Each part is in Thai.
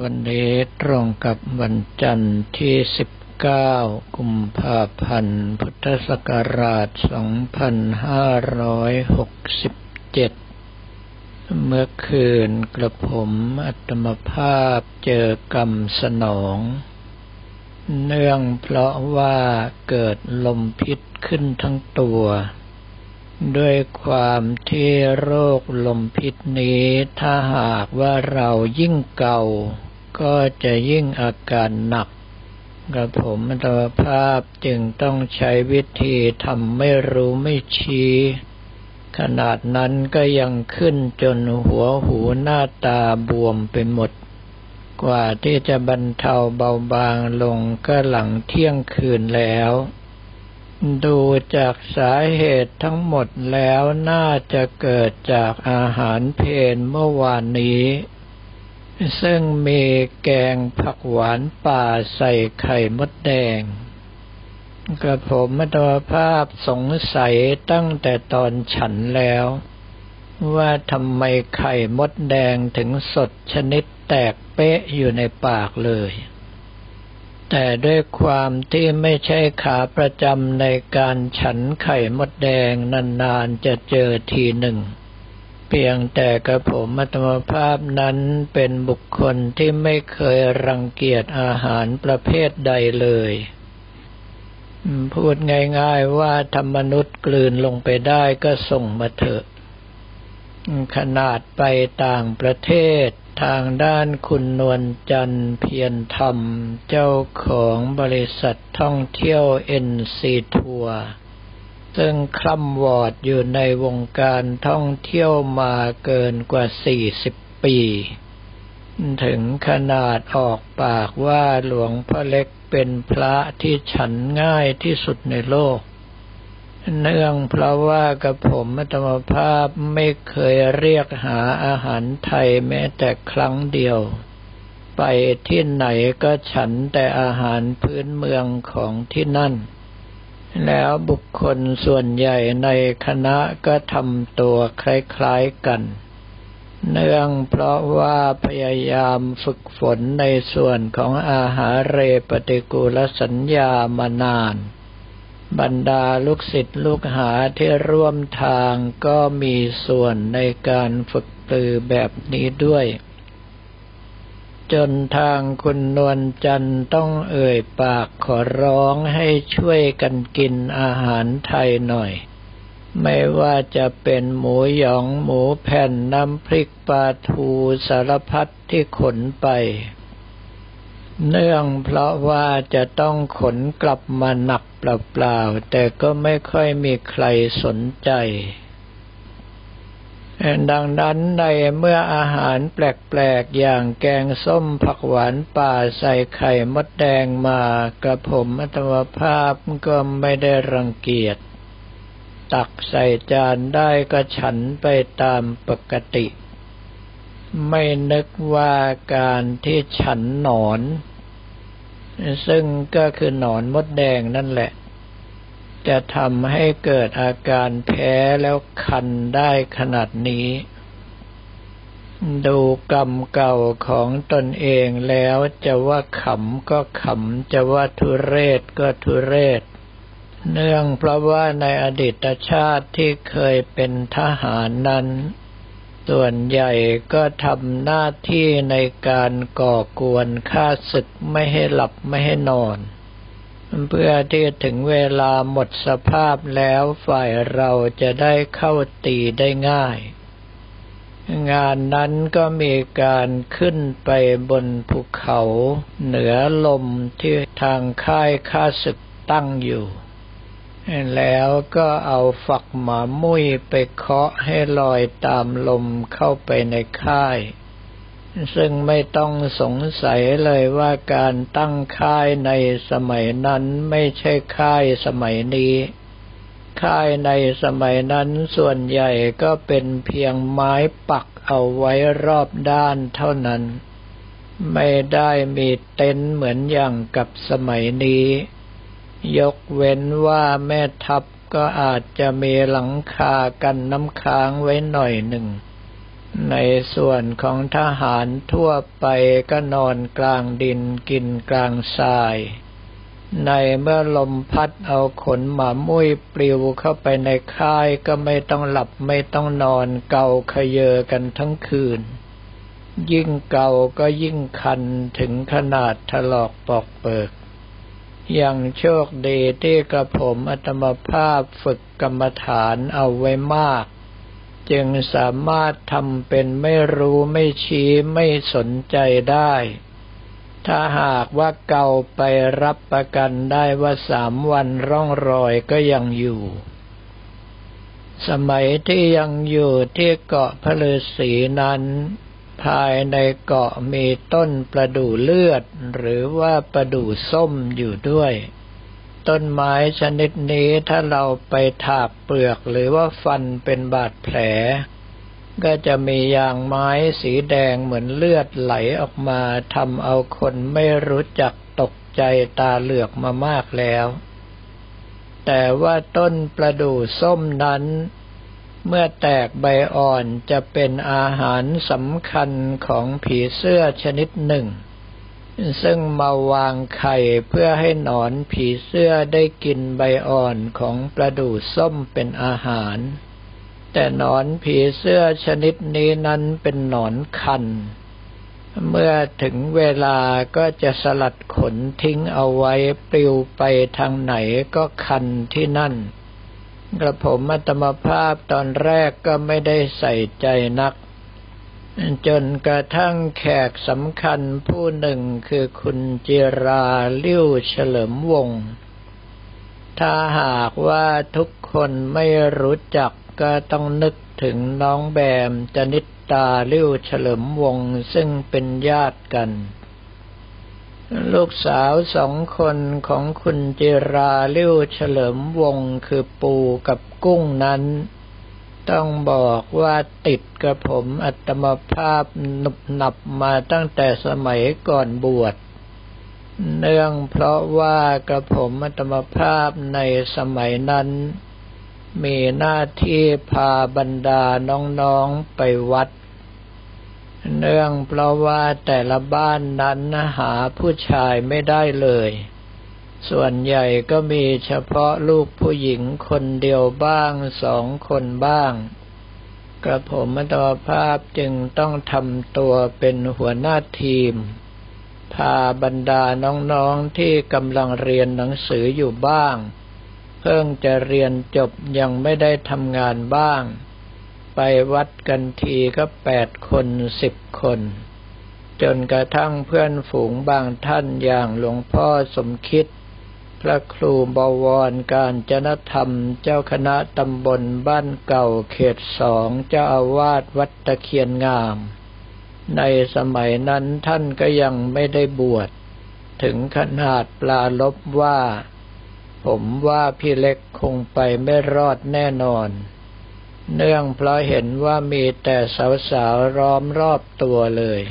วันนี้ตรงกับวันจันทร์ที่ 19 กุมภาพันธ์ พุทธศักราช 2567 เมื่อคืนกระผมอัตมภาพเจอกรรมสนอง เนื่องเพราะว่าเกิดลมพิษขึ้นทั้งตัว ด้วยความที่โรคลมพิษนี้ถ้าหากว่าเรายิ่งเก่า ก็จะยิ่งอาการหนักกระผมอัตภาพจึงต้องใช้วิธีทำไม่รู้ไม่ชี้ ขนาดนั้นก็ยังขึ้นจนหัวหูหน้าตาบวมไปหมด กว่าที่จะบรรเทาเบาบางลงก็หลังเที่ยงคืนแล้ว ดูจากสาเหตุทั้งหมดแล้วน่าจะเกิดจากอาหารเพนเมื่อวานนี้ ซึ่งมีแกงผักหวานป่าใส่ไข่มดแดงกระผมมัตวภาพสงสัยตั้งแต่ตอนฉันแล้ว ว่าทำไมไข่มดแดงถึงสดชนิดแตกเป๊ะอยู่ในปากเลย แต่ด้วยความที่ไม่ใช่ขาประจำในการฉันไข่มดแดงนานๆจะเจอทีหนึ่ง เพียงแต่กระผมมัตมภาพนั้นเป็นบุคคลที่ไม่เคยรังเกียจอาหารประเภทใดเลย พูดง่ายๆว่าธรรมนุษย์กลืนลงไปได้ก็ส่งมาเถอะ ขนาดไปต่างประเทศ ทางด้านคุณนวลจันเพียรธรรม เจ้าของบริษัทท่องเที่ยวเอ็นซีทัวร์ซึ่งคล่ำวอดอยู่ในวงการท่องเที่ยวมาเกินกว่า 40 ปี ถึงขนาดออกปากว่าหลวงพ่อเล็กเป็นพระที่ฉันง่ายที่สุดในโลก เนื่องเพราะว่ากระผมธรรมภาพไม่เคยเรียกหาอาหารไทยแม้แต่ครั้งเดียว ไปที่ไหนก็ฉันแต่อาหารพื้นเมืองของที่นั่น แล้วบุคคลส่วนใหญ่ในคณะก็ทำตัวคล้ายๆกัน เนื่องเพราะว่าพยายามฝึกฝนในส่วนของอาหารเรปฏิกูลสัญญามานาน บรรดาลูกศิษย์ลูกหาที่ร่วมทางก็มีส่วนในการฝึกปือแบบนี้ด้วย จนทางคุณนวลจันทร์ต้องเอ่ยปากขอร้องให้ช่วยกันกินอาหารไทยหน่อย ไม่ว่าจะเป็นหมูหยองหมูแผ่นน้ำพริกปลาทูสารพัดที่ขนไป เนื่องเพราะว่าจะต้องขนกลับมาหนักเปล่าๆ แต่ก็ไม่ค่อยมีใครสนใจ ดังนั้นในเมื่ออาหารแปลกๆ อย่างแกงส้มผักหวานป่าใส่ไข่มดแดงมากระผมอัตมภาพก็ไม่ได้รังเกียจ ตักใส่จานได้ก็ฉันไปตามปกติ ไม่นึกว่าการที่ฉันหนอน ซึ่งก็คือหนอนมดแดงนั่นแหละ จะทำให้เกิดอาการแพ้แล้วคันได้ขนาดนี้ ดูกรรมเก่าของตนเองแล้วจะว่าขำก็ขำ จะว่าทุเรศก็ทุเรศ เนื่องเพราะว่าในอดีตชาติที่เคยเป็นทหารนั้น ส่วนใหญ่ก็ทำหน้าที่ในการก่อกวนฆ่าศึกไม่ให้หลับไม่ให้นอน เพื่อที่ถึงเวลาหมดสภาพแล้วฝ่ายเราจะได้เข้าตีได้ง่าย งานนั้นก็มีการขึ้นไปบนภูเขา เหนือลมที่ทางค่ายข้าศึกตั้งอยู่ แล้วก็เอาฝักหมามุ้ยไปเคาะให้ลอยตามลมเข้าไปในค่าย ซึ่งไม่ต้องสงสัยเลยว่าการตั้งค่ายในสมัยนั้นไม่ใช่ค่ายสมัยนี้ ค่ายในสมัยนั้นส่วนใหญ่ก็เป็นเพียงไม้ปักเอาไว้รอบด้านเท่านั้น ไม่ได้มีเต็นท์เหมือนอย่างกับสมัยนี้ ยกเว้นว่าแม่ทัพก็อาจจะมีหลังคากันน้ำค้างไว้หน่อยหนึ่ง ในส่วนของทหารทั่วไปก็นอนกลางดินกินกลางทราย ในเมื่อลมพัดเอาขนหมามุ้ยปลิวเข้าไปในค่ายก็ไม่ต้องหลับไม่ต้องนอนเกาขยเยอกันทั้งคืน ยิ่งเกาก็ยิ่งคันถึงขนาดถลอกปอกเปิก ย่างโชคดีที่กระผมอัตมภาพฝึกกรรมฐานเอาไว้มาก จึงสามารถทำเป็นไม่รู้ไม่ชี้ไม่สนใจได้ ถ้าหากว่าเก่าไปรับประกันได้ว่าสามวันร่องรอยก็ยังอยู่ สมัยที่ยังอยู่ที่เกาะพะฤาษีนั้น ภายในเกาะมีต้นประดู่เลือด หรือว่าประดู่ส้มอยู่ด้วย ต้นไม้ชนิดนี้ถ้าเราไปถากเปลือกหรือว่าฟันเป็นบาดแผล ก็จะมียางไม้สีแดงเหมือนเลือดไหลออกมาทำเอาคนไม่รู้จักตกใจตาเหลือกมามากแล้ว แต่ว่าต้นประดู่ส้มนั้น เมื่อแตกใบอ่อนจะเป็นอาหารสำคัญของผีเสื้อชนิดหนึ่ง ซึ่งมาวางไข่เพื่อให้หนอนผีเสื้อได้กินใบอ่อนของประดู่ส้มเป็นอาหาร แต่หนอนผีเสื้อชนิดนี้นั้นเป็นหนอนคัน เมื่อถึงเวลาก็จะสลัดขนทิ้งเอาไว้ปลิวไปทางไหนก็คันที่นั่น กระผมอัตมภาพตอนแรกก็ไม่ได้ใส่ใจนัก จนกระทั่งแขกสำคัญผู้หนึ่งคือคุณจิราลิ้วเฉลิมวงศ์ถ้าหากว่าทุกคนไม่รู้จักก็ต้องนึกถึงน้องแบมจนิตตาลิ้วเฉลิมวงศ์ซึ่งเป็นญาติกัน ลูกสาวสองคนของคุณจิราลิ้วเฉลิมวงคือปูกับกุ้งนั้น ต้องบอกว่าติดกระผมอัตมภาพหนุบหนับมาตั้งแต่สมัยก่อนบวช เนื่องเพราะว่ากระผมอัตมภาพในสมัยนั้น มีหน้าที่พาบรรดาน้องๆไปวัด เนื่องเพราะว่าแต่ละบ้านนั้นหาผู้ชายไม่ได้เลย ส่วนใหญ่ก็มีเฉพาะลูกผู้หญิงคนเดียวบ้างสองคนบ้าง กระผมมัตภาพจึงต้องทำตัวเป็นหัวหน้าทีม พาบรรดาน้องๆที่กำลังเรียนหนังสืออยู่บ้าง เพิ่งจะเรียนจบยังไม่ได้ทำงานบ้าง ไปวัดกันทีก็แปดคนสิบคน จนกระทั่งเพื่อนฝูงบางท่านอย่างหลวงพ่อสมคิด พระครูบวรการจนธรรมเจ้าคณะตำบลบ้านเก่าเขตสองเจ้าอาวาสวัดตะเคียนงาม ในสมัยนั้นท่านก็ยังไม่ได้บวช ถึงขนาดปลาลบว่า ผมว่าพี่เล็กคงไปไม่รอดแน่นอน เนื่องเพราะเห็นว่ามีแต่สาวๆร้อมรอบตัวเลย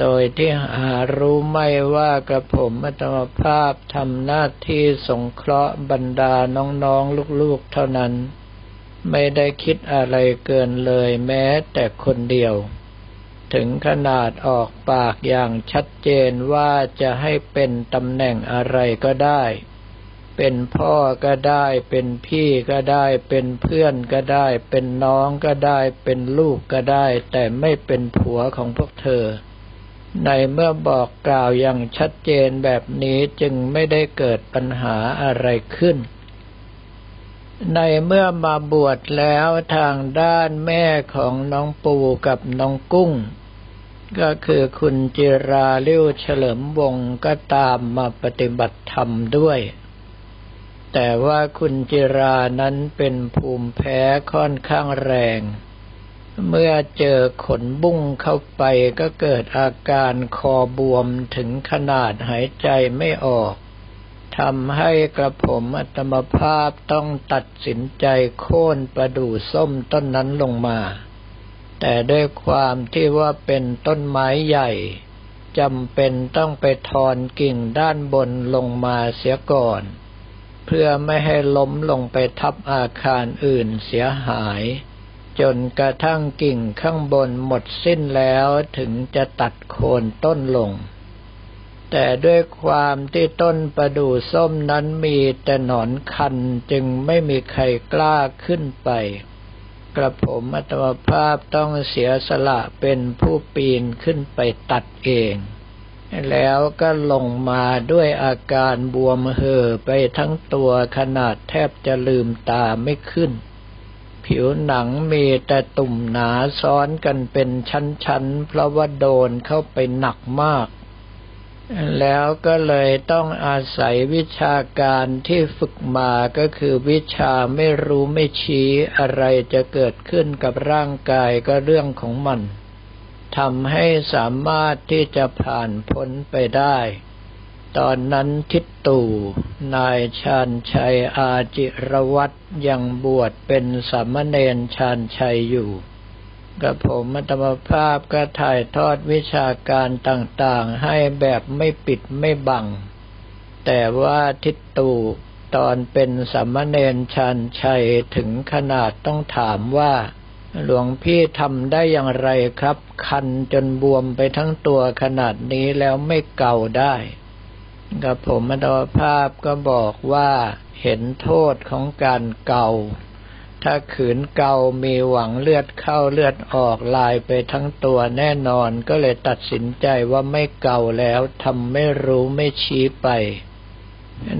โดยที่หารู้ไม่ว่ากระผมอัตมภาพทำหน้าที่สงเคราะห์บรรดาน้องๆลูกๆเท่านั้น ไม่ได้คิดอะไรเกินเลยแม้แต่คนเดียว ถึงขนาดออกปากอย่างชัดเจนว่าจะให้เป็นตำแหน่งอะไรก็ได้ เป็นพ่อก็ได้ เป็นพี่ก็ได้ เป็นเพื่อนก็ได้ เป็นน้องก็ได้ เป็นลูกก็ได้ แต่ไม่เป็นผัวของพวกเธอ ในเมื่อบอกกล่าวอย่างชัดเจนแบบนี้จึงไม่ได้เกิดปัญหาอะไรขึ้น ในเมื่อมาบวชแล้วทางด้านแม่ของน้องปูกับน้องกุ้ง ก็คือคุณจิราลิ้วเฉลิมวงศ์ก็ตามมาปฏิบัติธรรมด้วย แต่ว่าคุณจิรานั้นเป็นภูมิแพ้ค่อนข้างแรง เมื่อเจอขนบุ้งเข้าไปก็เกิดอาการคอบวมถึงขนาดหายใจไม่ออกทำให้กระผมอัตมภาพต้องตัดสินใจโค่นประดู่ส้มต้นนั้นลงมา แต่ด้วยความที่ว่าเป็นต้นไม้ใหญ่จำเป็นต้องไปทอนกิ่งด้านบนลงมาเสียก่อน เพื่อไม่ให้ล้มลงไปทับอาคารอื่นเสียหายจจนกระทั่งกิ่งข้างบนหมดสิ้นแล้วถึงจะตัดโคนต้นลง แต่ด้วยความที่ต้นประดู่ส้มนั้นมีแต่หนอนคันจึงไม่มีใครกล้าขึ้นไป กระผมอัตมภาพต้องเสียสละเป็นผู้ปีนขึ้นไปตัดเอง แล้วก็ลงมาด้วยอาการบวมเห่อไปทั้งตัวขนาดแทบจะลืมตาไม่ขึ้น ผิวหนังมีแต่ตุ่มหนาซ้อนกันเป็นชั้นๆ เพราะว่าโดนเข้าไปหนักมาก แล้วก็เลยต้องอาศัยวิชาการที่ฝึกมาก็คือวิชาไม่รู้ไม่ชี้อะไรจะเกิดขึ้นกับร่างกายก็เรื่องของมัน ทำให้สามารถที่จะผ่านพ้นไปได้ ตอนนั้นทิตตู่นายชาญชัยอาจิรวัตรยังบวชเป็นสามเณรชาญชัยอยู่กับผมมัตมภาพก็ถ่ายทอดวิชาการต่างๆ ให้แบบไม่ปิดไม่บัง แต่ว่าทิตตู่ตอนเป็นสามเณรชาญชัยถึงขนาดต้องถามว่า หลวงพี่ทำได้อย่างไรครับ คันจนบวมไปทั้งตัวขนาดนี้แล้วไม่เกาได้กับผมมดภาพก็บอกว่าเห็นโทษของการเกาถ้าขืนเกามีหวังเลือดเข้าเลือดออกลายไปทั้งตัวแน่นอนก็เลยตัดสินใจว่าไม่เกาแล้วทำไม่รู้ไม่ชี้ไป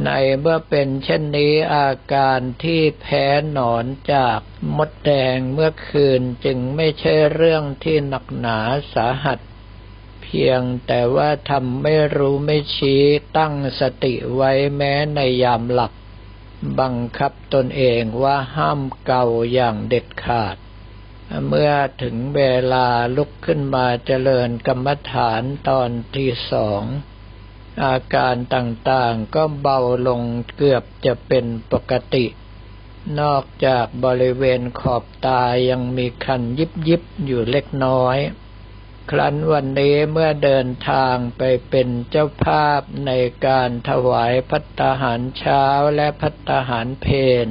ในเมื่อเป็นเช่นนี้อาการที่แพ้หนอนจากมดแดงเมื่อคืนจึงไม่ใช่เรื่องที่หนักหนาสาหัส เพียงแต่ว่าทำไม่รู้ไม่ชี้ตั้งสติไว้แม้ในยามหลับบังคับตนเองว่าห้ามเกาอย่างเด็ดขาด เมื่อถึงเวลาลุกขึ้นมาเจริญกรรมฐานตอนที่สอง อาการต่างๆก็เบาลงเกือบจะเป็นปกติ นอกจากบริเวณขอบตายังมีคันยิบยิบอยู่เล็กน้อย ครั้นวันนี้เมื่อเดินทางไปเป็นเจ้าภาพในการถวายพัตตาหารเช้าและพัตตาหารเพน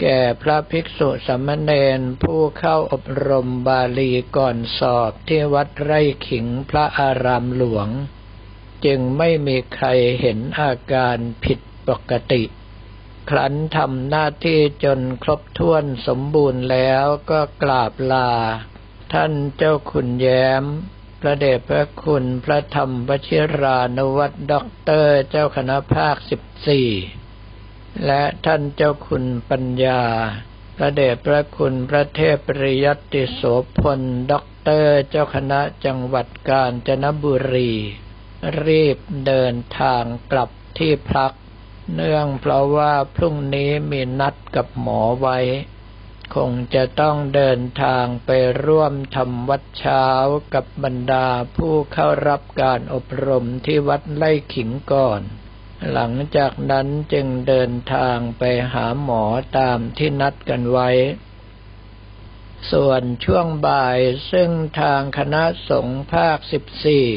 แก่พระภิกษุสมณเณรผู้เข้าอบรมบาลีก่อนสอบที่วัดไร่ขิงพระอารามหลวง จึงไม่มีใครเห็นอาการผิดปกติ ครั้นทำหน้าที่จนครบถ้วนสมบูรณ์แล้วก็กราบลา ท่านเจ้าคุณแย้ม พระเดชพระคุณพระธรรมวชิรานวัตด็อกเตอร์เจ้าคณะภาคสิบสี่และท่านเจ้าคุณปัญญา พระเดชพระคุณพระเทพปริยัติโสพลด็อกเตอร์เจ้าคณะจังหวัดกาญจนบุรี รีบเดินทางกลับที่พัก เนื่องเพราะว่าพรุ่งนี้มีนัดกับหมอไว้ คงจะต้องเดินทางไปร่วมทำวัดเช้ากับบรรดาผู้เข้ารับการอบรมที่วัดไล่ขิงก่อน หลังจากนั้นจึงเดินทางไปหาหมอตามที่นัดกันไว้ส่วนช่วงบ่ายซึ่งทางคณะสงฆ์ภาคสิบสี่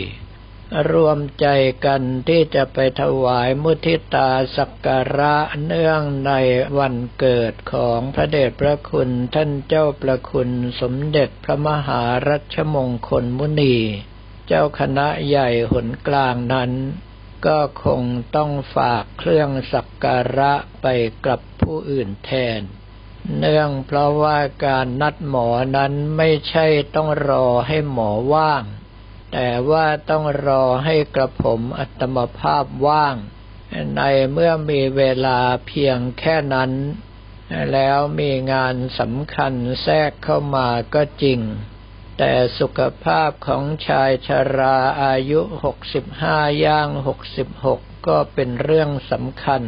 รวมใจกันที่จะไปถวายมุทิตาสักการะเนื่องในวันเกิดของพระเดชพระคุณท่านเจ้าประคุณสมเด็จพระมหารัชมงคลมุนี เจ้าคณะใหญ่หนกลางนั้น ก็คงต้องฝากเครื่องสักการะไปกับผู้อื่นแทนเนื่องเพราะว่าการนัดหมอนั้นไม่ใช่ต้องรอให้หมอว่าง แต่ว่าต้องรอให้กระผมอัตมภาพว่าง ในเมื่อมีเวลาเพียงแค่นั้น แล้วมีงานสำคัญแทรกเข้ามาก็จริง แต่สุขภาพของชายชราอายุหกสิบห้าย่างหกสิบหกก็เป็นเรื่องสำคัญ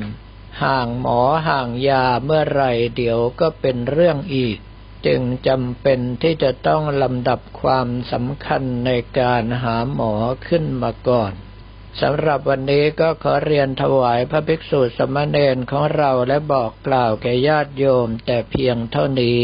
ห่างหมอห่างยาเมื่อไรเดี๋ยวก็เป็นเรื่องอีก จึงจำเป็นที่จะต้องลำดับความสำคัญในการหาหมอขึ้นมาก่อนสำหรับวันนี้ก็ขอเรียนถวายพระภิกษุสมณเณรของเราและบอกกล่าวแก่ญาติโยมแต่เพียงเท่านี้